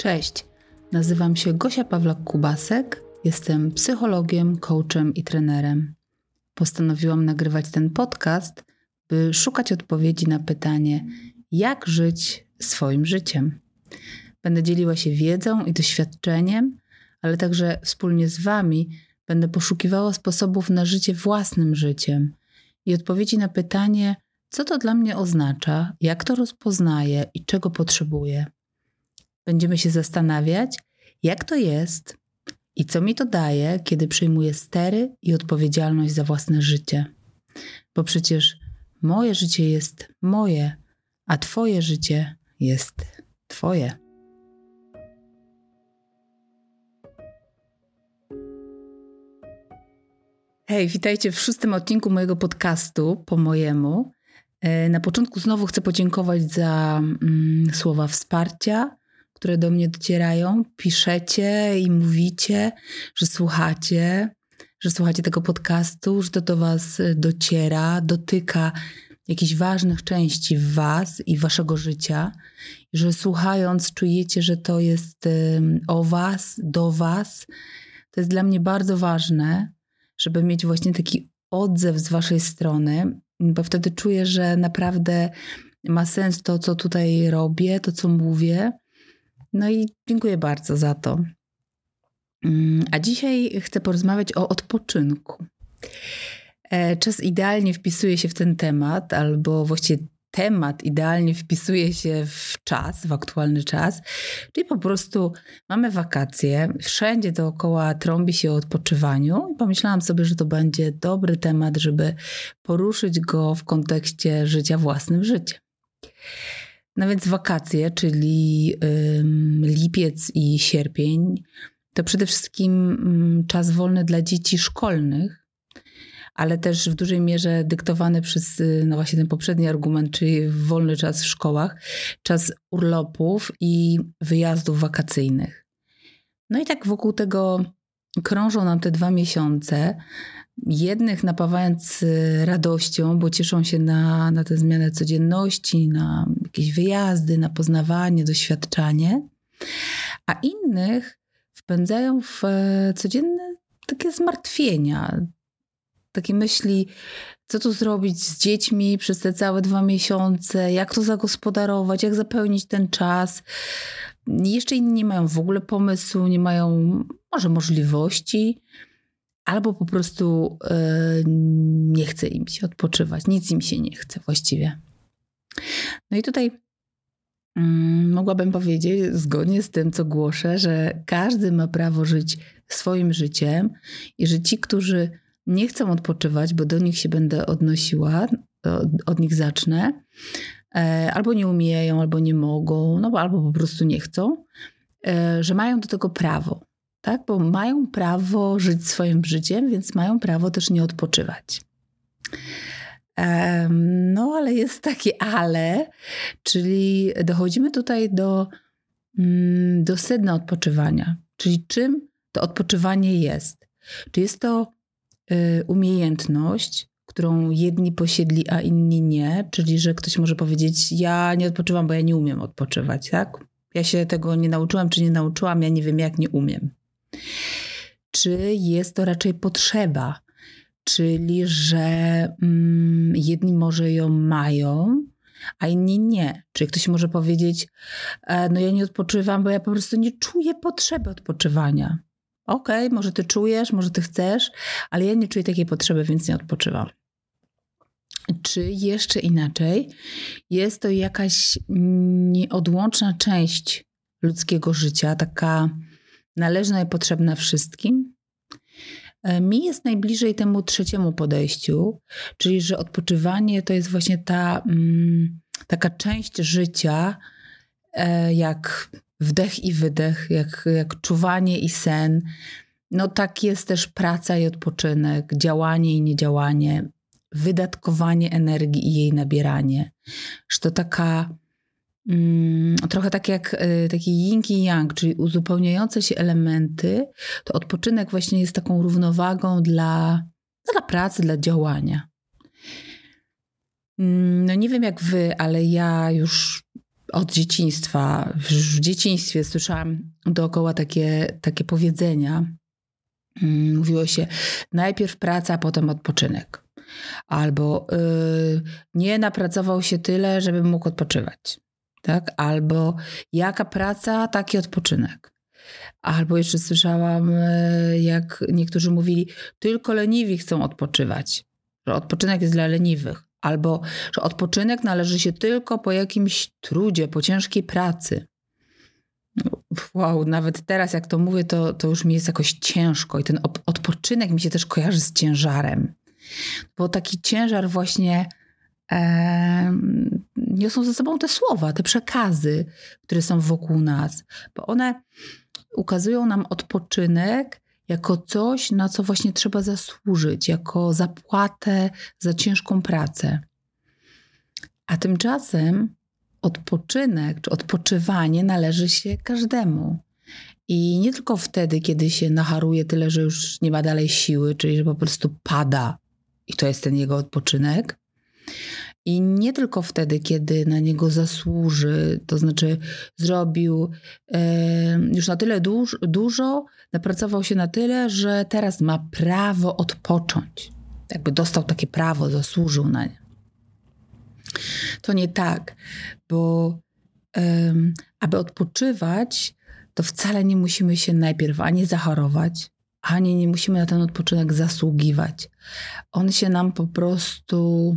Cześć, nazywam się Gosia Pawlak-Kubasek, jestem psychologiem, coachem i trenerem. Postanowiłam nagrywać ten podcast, by szukać odpowiedzi na pytanie, jak żyć swoim życiem. Będę dzieliła się wiedzą i doświadczeniem, ale także wspólnie z Wami będę poszukiwała sposobów na życie własnym życiem i odpowiedzi na pytanie, co to dla mnie oznacza, jak to rozpoznaję i czego potrzebuję. Będziemy się zastanawiać, jak to jest i co mi to daje, kiedy przyjmuję stery i odpowiedzialność za własne życie. Bo przecież moje życie jest moje, a Twoje życie jest Twoje. Hej, witajcie w szóstym odcinku mojego podcastu po mojemu. E, na początku znowu chcę podziękować za mm, słowa wsparcia, które do mnie docierają. Piszecie i mówicie, że słuchacie, że słuchacie tego podcastu, że to do Was dociera, dotyka jakichś ważnych części Was i Waszego życia, że słuchając czujecie, że to jest o Was, do Was. To jest dla mnie bardzo ważne, żeby mieć właśnie taki odzew z Waszej strony, bo wtedy czuję, że naprawdę ma sens to, co tutaj robię, to, co mówię. No i dziękuję bardzo za to. Mm, a dzisiaj chcę porozmawiać o odpoczynku. E, czas idealnie wpisuje się w ten temat, albo właściwie temat idealnie wpisuje się w czas, w aktualny czas, czyli po prostu mamy wakacje, wszędzie dookoła trąbi się o odpoczywaniu i pomyślałam sobie, że to będzie dobry temat, żeby poruszyć go w kontekście życia własnym życiem. No więc wakacje, czyli lipiec i sierpień, to przede wszystkim ym, czas wolny dla dzieci szkolnych, ale też w dużej mierze dyktowany przez y, no właśnie ten poprzedni argument, czyli wolny czas w szkołach, czas urlopów i wyjazdów wakacyjnych. No i tak wokół tego krążą nam te dwa miesiące. Jednych napawając y, radością, bo cieszą się na, na tę zmianę codzienności, na jakieś wyjazdy, na poznawanie, doświadczanie, a innych wpędzają w e, codzienne takie zmartwienia, takie myśli, co tu zrobić z dziećmi przez te całe dwa miesiące, jak to zagospodarować, jak zapełnić ten czas. Jeszcze inni nie mają w ogóle pomysłu, nie mają może możliwości, albo po prostu yy, nie chce im się odpoczywać, nic im się nie chce właściwie. No i tutaj yy, mogłabym powiedzieć, zgodnie z tym, co głoszę, że każdy ma prawo żyć swoim życiem i że ci, którzy nie chcą odpoczywać, bo do nich się będę odnosiła, od, od nich zacznę, e, albo nie umieją, albo nie mogą, no albo po prostu nie chcą, e, że mają do tego prawo, tak? Bo mają prawo żyć swoim życiem, więc mają prawo też nie odpoczywać. No, ale jest takie ale, czyli dochodzimy tutaj do, mm, do sedna odpoczywania, czyli czym to odpoczywanie jest. Czy jest to Y, umiejętność, którą jedni posiedli, a inni nie, czyli że ktoś może powiedzieć: Ja nie odpoczywam, bo ja nie umiem odpoczywać, tak? Ja się tego nie nauczyłam, czy nie nauczyłam, ja nie wiem, jak nie umiem. Czy jest to raczej potrzeba, czyli że mm, jedni może ją mają, a inni nie. Czyli ktoś może powiedzieć: e, No, ja nie odpoczywam, bo ja po prostu nie czuję potrzeby odpoczywania okej, okay, może ty czujesz, może ty chcesz, ale ja nie czuję takiej potrzeby, więc nie odpoczywam. Czy jeszcze inaczej, jest to jakaś nieodłączna część ludzkiego życia, taka należna i potrzebna wszystkim? E, mi jest najbliżej temu trzeciemu podejściu, czyli że odpoczywanie to jest właśnie ta mm, taka część życia, e, jak wdech i wydech, jak, jak czuwanie i sen. No tak jest też praca i odpoczynek, działanie i niedziałanie, wydatkowanie energii i jej nabieranie. Że to taka trochę tak jak y, taki yin i yang, czyli uzupełniające się elementy, to odpoczynek właśnie jest taką równowagą dla, dla pracy, dla działania. Mm, no nie wiem jak wy, ale ja już od dzieciństwa. W dzieciństwie słyszałam dookoła takie, takie powiedzenia. Mm, mówiło się najpierw praca, potem odpoczynek. Albo yy, nie napracował się tyle, żeby mógł odpoczywać. Tak? Albo jaka praca, taki odpoczynek. Albo jeszcze słyszałam, yy, jak niektórzy mówili, tylko leniwi chcą odpoczywać, że odpoczynek jest dla leniwych. Albo że odpoczynek należy się tylko po jakimś trudzie, po ciężkiej pracy. Wow, nawet teraz jak to mówię, to, to już mi jest jakoś ciężko i ten odpoczynek mi się też kojarzy z ciężarem. Bo taki ciężar właśnie niosą ze sobą te słowa, te przekazy, które są wokół nas, bo one ukazują nam odpoczynek jako coś, na co właśnie trzeba zasłużyć, jako zapłatę za ciężką pracę. A tymczasem odpoczynek czy odpoczywanie należy się każdemu. I nie tylko wtedy, kiedy się nacharuje tyle, że już nie ma dalej siły, czyli że po prostu pada i to jest ten jego odpoczynek. I nie tylko wtedy, kiedy na niego zasłuży, to znaczy zrobił już na tyle duż, dużo, napracował się na tyle, że teraz ma prawo odpocząć. Jakby dostał takie prawo, zasłużył na nie. To nie tak, bo aby odpoczywać, to wcale nie musimy się najpierw ani zachorować, ani nie musimy na ten odpoczynek zasługiwać. On się nam po prostu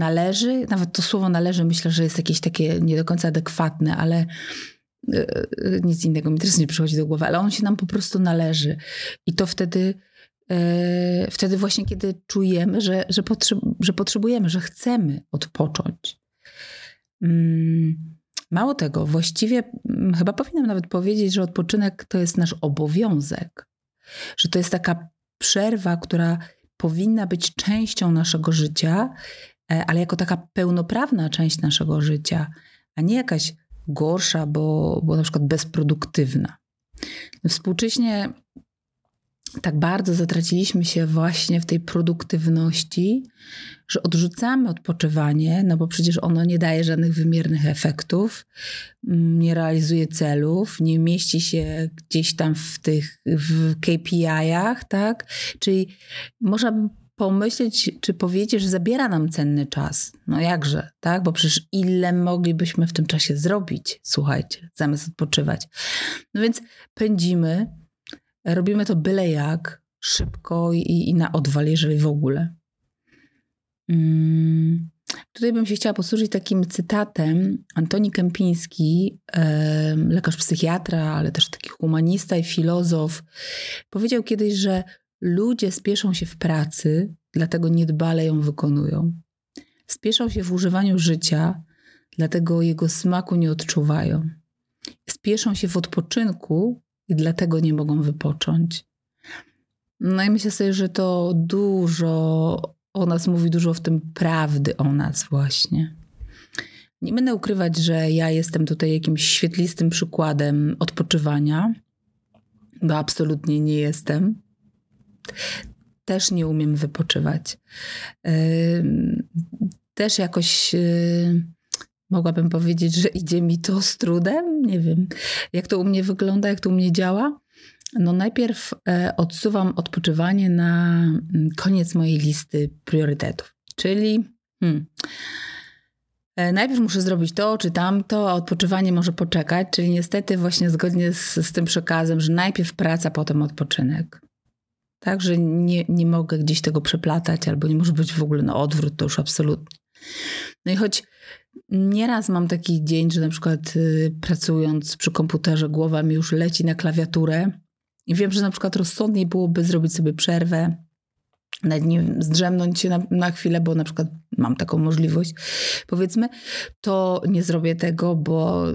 należy. Nawet to słowo należy myślę, że jest jakieś takie nie do końca adekwatne, ale yy, nic innego mi teraz nie przychodzi do głowy, ale on się nam po prostu należy. I to wtedy E, wtedy właśnie, kiedy czujemy, że, że, potrzeb, że potrzebujemy, że chcemy odpocząć. Mm, mało tego, właściwie mm, chyba powinnam nawet powiedzieć, że odpoczynek to jest nasz obowiązek, że to jest taka przerwa, która powinna być częścią naszego życia, e, ale jako taka pełnoprawna część naszego życia, a nie jakaś gorsza, bo, bo na przykład bezproduktywna. Współcześnie tak bardzo zatraciliśmy się właśnie w tej produktywności, że odrzucamy odpoczywanie, no bo przecież ono nie daje żadnych wymiernych efektów, mm, nie realizuje celów, nie mieści się gdzieś tam w tych w KPI-ach, tak? Czyli można by pomyśleć, czy powiedzieć, że zabiera nam cenny czas. No jakże, tak? Bo przecież ile moglibyśmy w tym czasie zrobić, słuchajcie, zamiast odpoczywać. No więc pędzimy Robimy to byle jak, szybko i, i na odwal, jeżeli w ogóle. Hmm. Tutaj bym się chciała posłużyć takim cytatem. Antoni Kępiński, lekarz psychiatra, ale też taki humanista i filozof, powiedział kiedyś, że ludzie spieszą się w pracy, dlatego niedbale ją wykonują. Spieszą się w używaniu życia, dlatego jego smaku nie odczuwają. Spieszą się w odpoczynku, i dlatego nie mogą wypocząć. No i myślę sobie, że to dużo o nas mówi, dużo w tym prawdy o nas właśnie. Nie będę ukrywać, że ja jestem tutaj jakimś świetlistym przykładem odpoczywania, bo absolutnie nie jestem. Też nie umiem wypoczywać. Też jakoś mogłabym powiedzieć, że idzie mi to z trudem. Nie wiem, jak to u mnie wygląda, jak to u mnie działa. No najpierw e, odsuwam odpoczywanie na mm, koniec mojej listy priorytetów. Czyli hmm, e, najpierw muszę zrobić to czy tamto, a odpoczywanie może poczekać. Czyli niestety właśnie zgodnie z, z tym przekazem, że najpierw praca, potem odpoczynek. Także nie, nie mogę gdzieś tego przeplatać, albo nie może być w ogóle na odwrót, to już absolutnie. No i choć Nieraz mam taki dzień, że na przykład y, pracując przy komputerze, głowa mi już leci na klawiaturę i wiem, że na przykład rozsądniej byłoby zrobić sobie przerwę, nawet nie zdrzemnąć się na, na chwilę, bo na przykład mam taką możliwość, powiedzmy, to nie zrobię tego, bo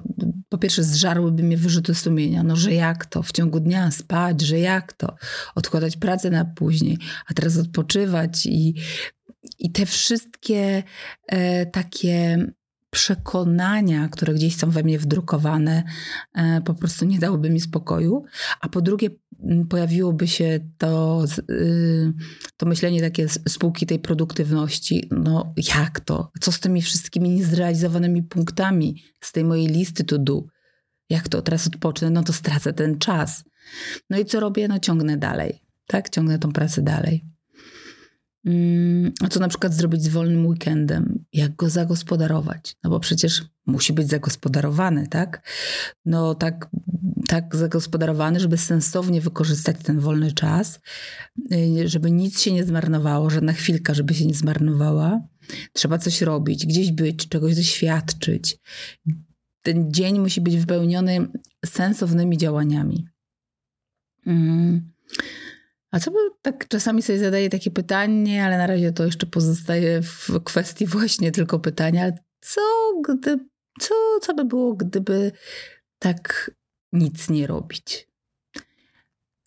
po pierwsze zżarłyby mnie wyrzuty sumienia, no że jak to w ciągu dnia spać, że jak to? Odkładać pracę na później, a teraz odpoczywać i, i te wszystkie e, takie przekonania, które gdzieś są we mnie wdrukowane, e, po prostu nie dałoby mi spokoju. A po drugie, pojawiłoby się to, y, to myślenie takie spółki tej produktywności. No jak to? Co z tymi wszystkimi niezrealizowanymi punktami z tej mojej listy to do? Jak to? Teraz odpocznę, no to stracę ten czas. No i co robię? No ciągnę dalej. Tak? Ciągnę tą pracę dalej. Mm, a co na przykład zrobić z wolnym weekendem? Jak go zagospodarować? No bo przecież musi być zagospodarowany, tak? No tak, tak zagospodarowany, żeby sensownie wykorzystać ten wolny czas, y, żeby nic się nie zmarnowało, żadna chwilka, żeby się nie zmarnowała. Trzeba coś robić, gdzieś być, czegoś doświadczyć. Ten dzień musi być wypełniony sensownymi działaniami. Mm. A co by tak czasami sobie zadaję takie pytanie, ale na razie to jeszcze pozostaje w kwestii właśnie tylko pytania. Co, gdy, co, co by było, gdyby tak nic nie robić?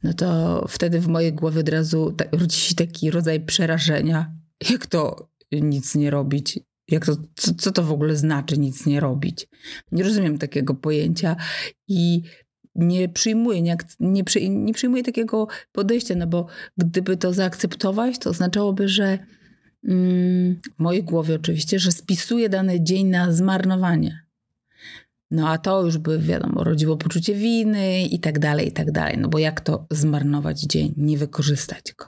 No to wtedy w mojej głowie od razu tak, rodzi się taki rodzaj przerażenia. Jak to nic nie robić? Jak to, co, co to w ogóle znaczy nic nie robić? Nie rozumiem takiego pojęcia i nie przyjmuję, nie, nie, przy, nie przyjmuję takiego podejścia, no bo gdyby to zaakceptować, to oznaczałoby, że mm, w mojej głowie oczywiście, że spisuję dany dzień na zmarnowanie. No a to już by, wiadomo, rodziło poczucie winy i tak dalej, i tak dalej. No bo jak to zmarnować dzień, nie wykorzystać go?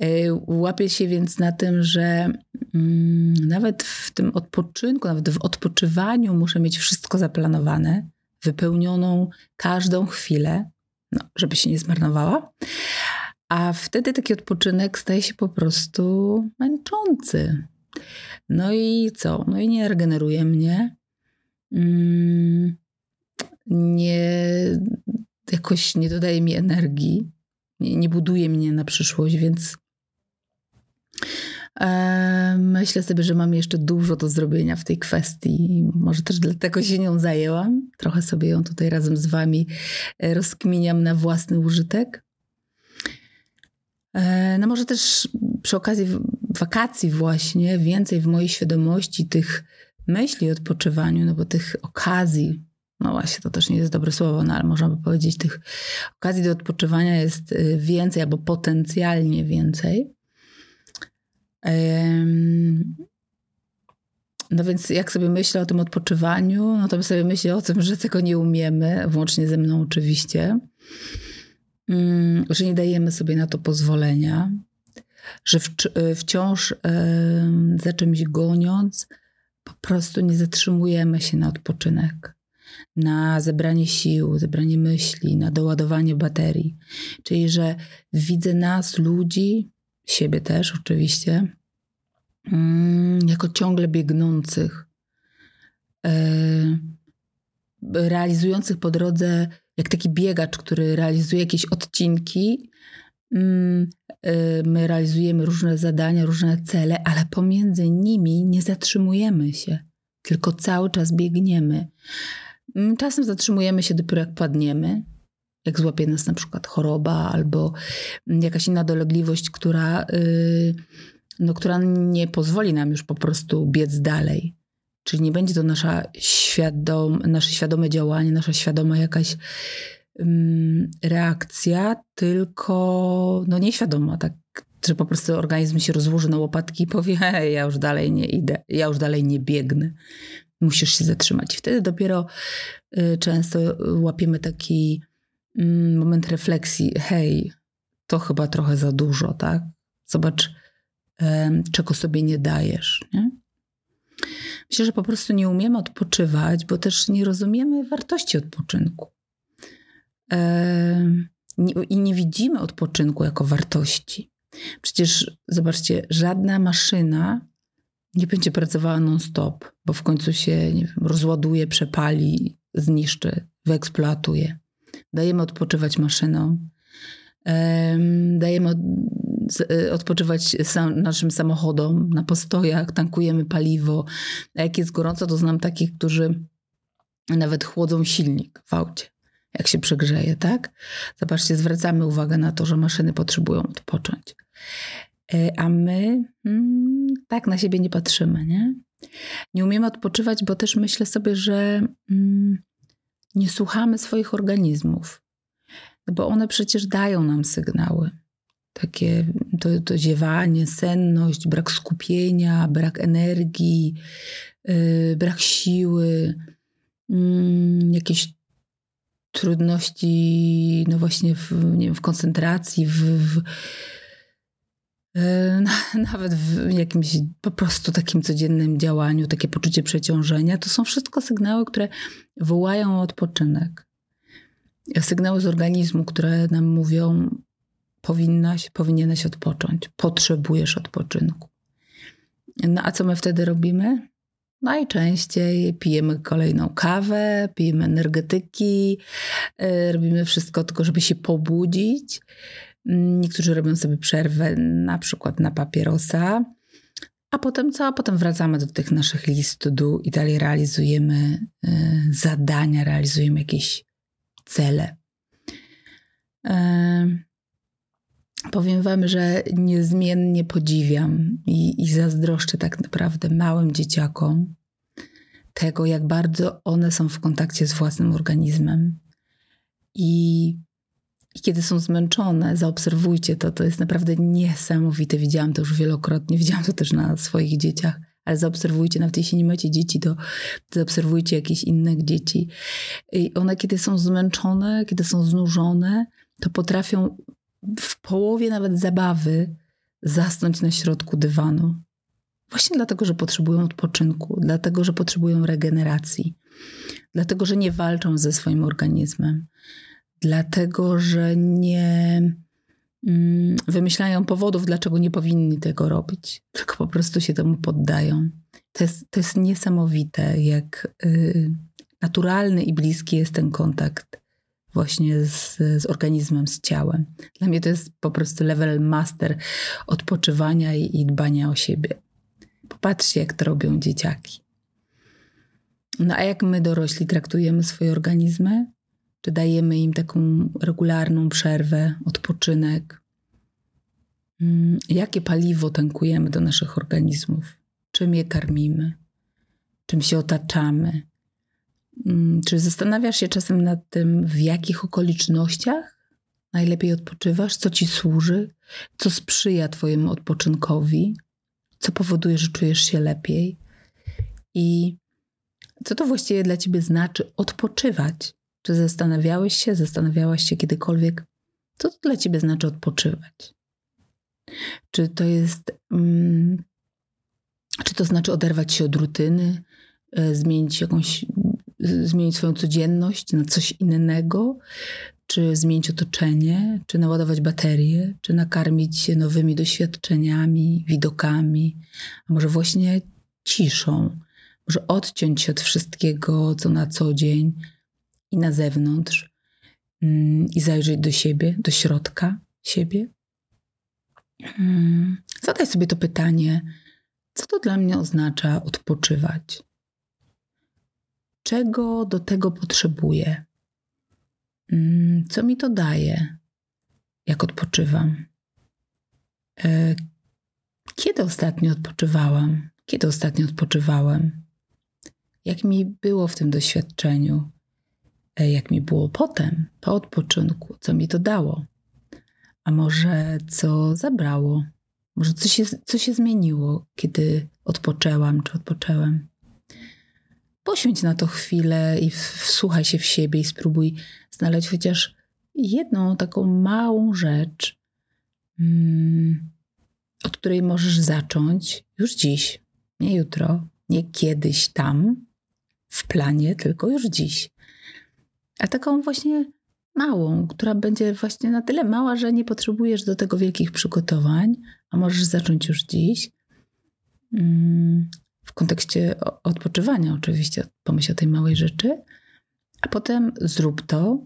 E, łapię się więc na tym, że mm, nawet w tym odpoczynku, nawet w odpoczywaniu muszę mieć wszystko zaplanowane, wypełnioną każdą chwilę, no, żeby się nie zmarnowała. A wtedy taki odpoczynek staje się po prostu męczący. No i co? No i nie regeneruje mnie. Mm, nie, jakoś nie dodaje mi energii. Nie, nie buduje mnie na przyszłość, więc Myślę sobie, że mam jeszcze dużo do zrobienia w tej kwestii. Może też dlatego się nią zajęłam. Trochę sobie ją tutaj razem z Wami e, rozkminiam na własny użytek. E, no może też przy okazji wakacji właśnie więcej w mojej świadomości tych myśli o odpoczywaniu, no bo tych okazji, no właśnie to też nie jest dobre słowo, no ale można by powiedzieć, tych okazji do odpoczywania jest e, więcej albo potencjalnie więcej. No więc jak sobie myślę o tym odpoczywaniu, no to sobie myślę o tym, że tego nie umiemy, włącznie ze mną oczywiście, mm, że nie dajemy sobie na to pozwolenia, że wciąż za czymś goniąc, po prostu nie zatrzymujemy się na odpoczynek, na zebranie sił, zebranie myśli, na doładowanie baterii. Czyli, że widzę nas, ludzi, siebie też oczywiście, mm, jako ciągle biegnących, e, realizujących po drodze, jak taki biegacz, który realizuje jakieś odcinki. Mm, e, my realizujemy różne zadania, różne cele, ale pomiędzy nimi nie zatrzymujemy się, tylko cały czas biegniemy. Mm, czasem zatrzymujemy się dopiero jak padniemy, jak złapie nas na przykład choroba albo jakaś inna dolegliwość, która, yy, no, która nie pozwoli nam już po prostu biec dalej. Czyli nie będzie to nasza świadom, nasze świadome działanie, nasza świadoma jakaś yy, reakcja, tylko no nieświadoma, tak, że po prostu organizm się rozłoży na łopatki i powie, hej, ja już dalej nie idę, ja już dalej nie biegnę. Musisz się zatrzymać. I wtedy dopiero y, często łapiemy taki Mm, moment refleksji, hej, to chyba trochę za dużo, tak? Zobacz, czego sobie nie dajesz, nie? Myślę, że po prostu nie umiemy odpoczywać, bo też nie rozumiemy wartości odpoczynku. I nie widzimy odpoczynku jako wartości. Przecież zobaczcie, żadna maszyna nie będzie pracowała non-stop, bo w końcu się wiem, rozładuje, przepali, zniszczy, wyeksploatuje dajemy odpoczywać maszynom, dajemy e, odpoczywać naszym samochodom na postojach, tankujemy paliwo. A jak jest gorąco, to znam takich, którzy nawet chłodzą silnik w aucie, jak się przegrzeje, tak? Zobaczcie, zwracamy uwagę na to, że maszyny potrzebują odpocząć. E, a my hmm, tak na siebie nie patrzymy, nie? Nie umiemy odpoczywać, bo też myślę sobie, że mm, nie słuchamy swoich organizmów, bo one przecież dają nam sygnały. Takie to, to ziewanie, senność, brak skupienia, brak energii, yy, brak siły, yy, jakieś trudności, no właśnie w, nie wiem, w koncentracji, w, w nawet w jakimś po prostu takim codziennym działaniu, takie poczucie przeciążenia, to są wszystko sygnały, które wołają odpoczynek. Sygnały z organizmu, które nam mówią, powinnaś, powinieneś odpocząć, potrzebujesz odpoczynku. No a co my wtedy robimy? Najczęściej pijemy kolejną kawę, pijemy energetyki, yy, robimy wszystko tylko, żeby się pobudzić. Niektórzy robią sobie przerwę na przykład na papierosa. A potem co? A potem wracamy do tych naszych list do i dalej realizujemy y, zadania, realizujemy jakieś cele. Y, powiem Wam, że niezmiennie podziwiam i, i zazdroszczę tak naprawdę małym dzieciakom tego, jak bardzo one są w kontakcie z własnym organizmem. I i kiedy są zmęczone, zaobserwujcie to, to jest naprawdę niesamowite. Widziałam to już wielokrotnie, widziałam to też na swoich dzieciach, ale zaobserwujcie, nawet jeśli nie macie dzieci, to zaobserwujcie jakieś inne dzieci. I one, kiedy są zmęczone, kiedy są znużone, to potrafią w połowie nawet zabawy zasnąć na środku dywanu. Właśnie dlatego, że potrzebują odpoczynku, dlatego, że potrzebują regeneracji, dlatego, że nie walczą ze swoim organizmem dlatego że nie mm, wymyślają powodów, dlaczego nie powinni tego robić, tylko po prostu się temu poddają. To jest, to jest niesamowite, jak y, naturalny i bliski jest ten kontakt właśnie z, z organizmem, z ciałem. Dla mnie to jest po prostu level master odpoczywania i, i dbania o siebie. Popatrzcie, jak to robią dzieciaki. No a jak my dorośli traktujemy swoje organizmy? Czy dajemy im taką regularną przerwę, odpoczynek? Mm, jakie paliwo tankujemy do naszych organizmów? Czym je karmimy? Czym się otaczamy? Mm, czy zastanawiasz się czasem nad tym, w jakich okolicznościach najlepiej odpoczywasz? Co ci służy? Co sprzyja Twojemu odpoczynkowi? Co powoduje, że czujesz się lepiej? I co to właściwie dla Ciebie znaczy odpoczywać? Czy zastanawiałeś się, zastanawiałaś się kiedykolwiek, co to dla ciebie znaczy odpoczywać? Czy to jest, mm, czy to znaczy oderwać się od rutyny, y, zmienić jakąś, zmienić swoją codzienność na coś innego, czy zmienić otoczenie, czy naładować baterie, czy nakarmić się nowymi doświadczeniami, widokami, a może właśnie ciszą, może odciąć się od wszystkiego, co na co dzień, i na zewnątrz mm, i zajrzeć do siebie, do środka siebie. Mm, zadaj sobie to pytanie, co to dla mnie oznacza odpoczywać? Czego do tego potrzebuję? Mm, co mi to daje, jak odpoczywam? E, kiedy ostatnio odpoczywałam? Kiedy ostatnio odpoczywałem? Jak mi było w tym doświadczeniu? E, jak mi było potem, po odpoczynku, co mi to dało, a może co zabrało, może co się, co się zmieniło, kiedy odpoczęłam czy odpoczęłem. Poświęć na to chwilę i wsłuchaj się w siebie i spróbuj znaleźć chociaż jedną taką małą rzecz, mm, od której możesz zacząć już dziś, nie jutro, nie kiedyś tam w planie, tylko już dziś a taką właśnie małą, która będzie właśnie na tyle mała, że nie potrzebujesz do tego wielkich przygotowań, a możesz zacząć już dziś. Mm, w kontekście odpoczywania, oczywiście, pomyśl o tej małej rzeczy, a potem zrób to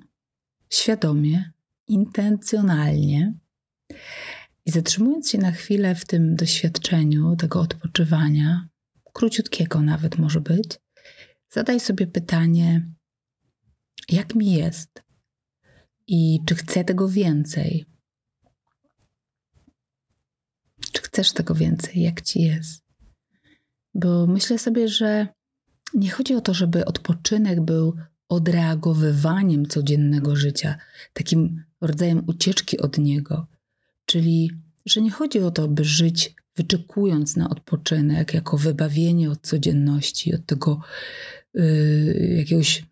świadomie, intencjonalnie. I zatrzymując się na chwilę w tym doświadczeniu tego odpoczywania, króciutkiego nawet może być, zadaj sobie pytanie, jak mi jest i czy chcę tego więcej. Czy chcesz tego więcej, jak ci jest? Bo myślę sobie, że nie chodzi o to, żeby odpoczynek był odreagowywaniem codziennego życia, takim rodzajem ucieczki od niego. Czyli, że nie chodzi o to, by żyć wyczekując na odpoczynek, jako wybawienie od codzienności, od tego yy, jakiegoś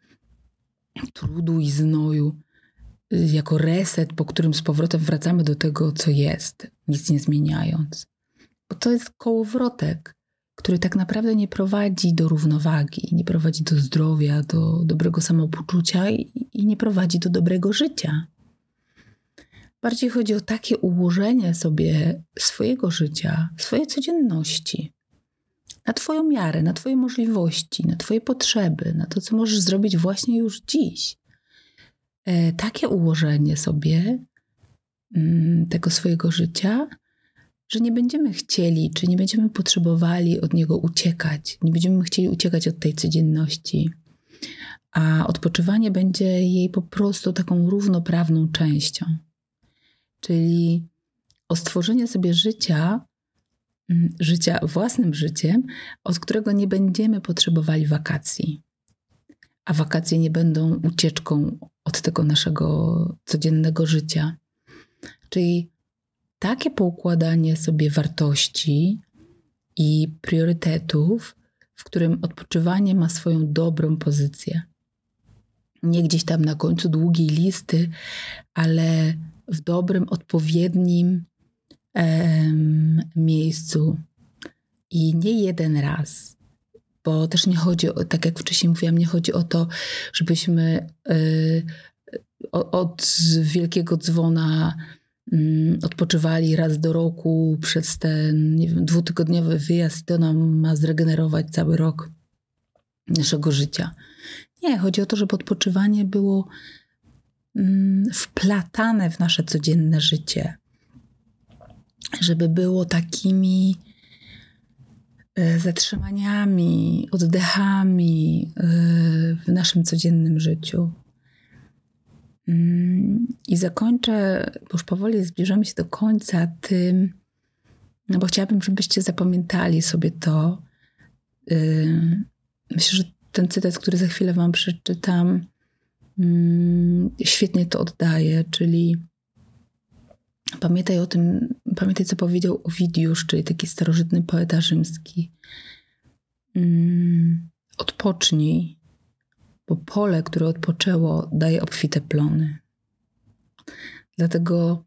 trudu i znoju, yy, jako reset, po którym z powrotem wracamy do tego, co jest, nic nie zmieniając. Bo to jest kołowrotek, który tak naprawdę nie prowadzi do równowagi, nie prowadzi do zdrowia, do dobrego samopoczucia i, i nie prowadzi do dobrego życia. Bardziej chodzi o takie ułożenie sobie swojego życia, swojej codzienności, na Twoją miarę, na Twoje możliwości, na Twoje potrzeby, na to, co możesz zrobić właśnie już dziś. E, takie ułożenie sobie mm, tego swojego życia, że nie będziemy chcieli, czy nie będziemy potrzebowali od niego uciekać, nie będziemy chcieli uciekać od tej codzienności, a odpoczywanie będzie jej po prostu taką równoprawną częścią czyli o stworzenie sobie życia, życia własnym życiem, od którego nie będziemy potrzebowali wakacji. A wakacje nie będą ucieczką od tego naszego codziennego życia. Czyli takie poukładanie sobie wartości i priorytetów, w którym odpoczywanie ma swoją dobrą pozycję. Nie gdzieś tam na końcu długiej listy, ale w dobrym, odpowiednim miejscu i nie jeden raz. Bo też nie chodzi o, tak jak wcześniej mówiłam, nie chodzi o to, żebyśmy y, od wielkiego dzwona y, odpoczywali raz do roku przez ten nie wiem, dwutygodniowy wyjazd, to nam ma zregenerować cały rok naszego życia. Nie, chodzi o to, żeby odpoczywanie było Mm, wplatane w nasze codzienne życie, żeby było takimi e, zatrzymaniami, oddechami e, w naszym codziennym życiu. Mm, I zakończę, bo już powoli zbliżamy się do końca, tym, no bo chciałabym, żebyście zapamiętali sobie to. E, myślę, że ten cytat, który za chwilę Wam przeczytam, Mm, świetnie to oddaje, czyli pamiętaj o tym, pamiętaj co powiedział Owidiusz, czyli taki starożytny poeta rzymski. Mm, odpocznij, bo pole, które odpoczęło, daje obfite plony. Dlatego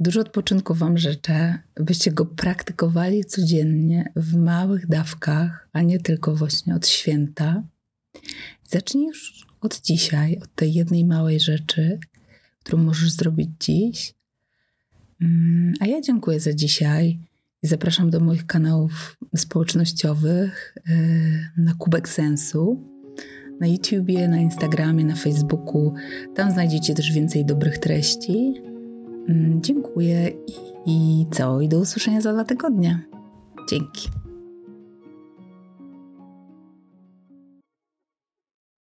dużo odpoczynku Wam życzę, byście go praktykowali codziennie w małych dawkach, a nie tylko właśnie od święta. Zacznij już od dzisiaj, od tej jednej małej rzeczy, którą możesz zrobić dziś. Mm, a ja dziękuję za dzisiaj zapraszam do moich kanałów społecznościowych y, na Kubek Sensu, na YouTubie, na Instagramie, na Facebooku. Tam znajdziecie też więcej dobrych treści. Mm, dziękuję i, i co? I do usłyszenia za dwa tygodnie. Dzięki.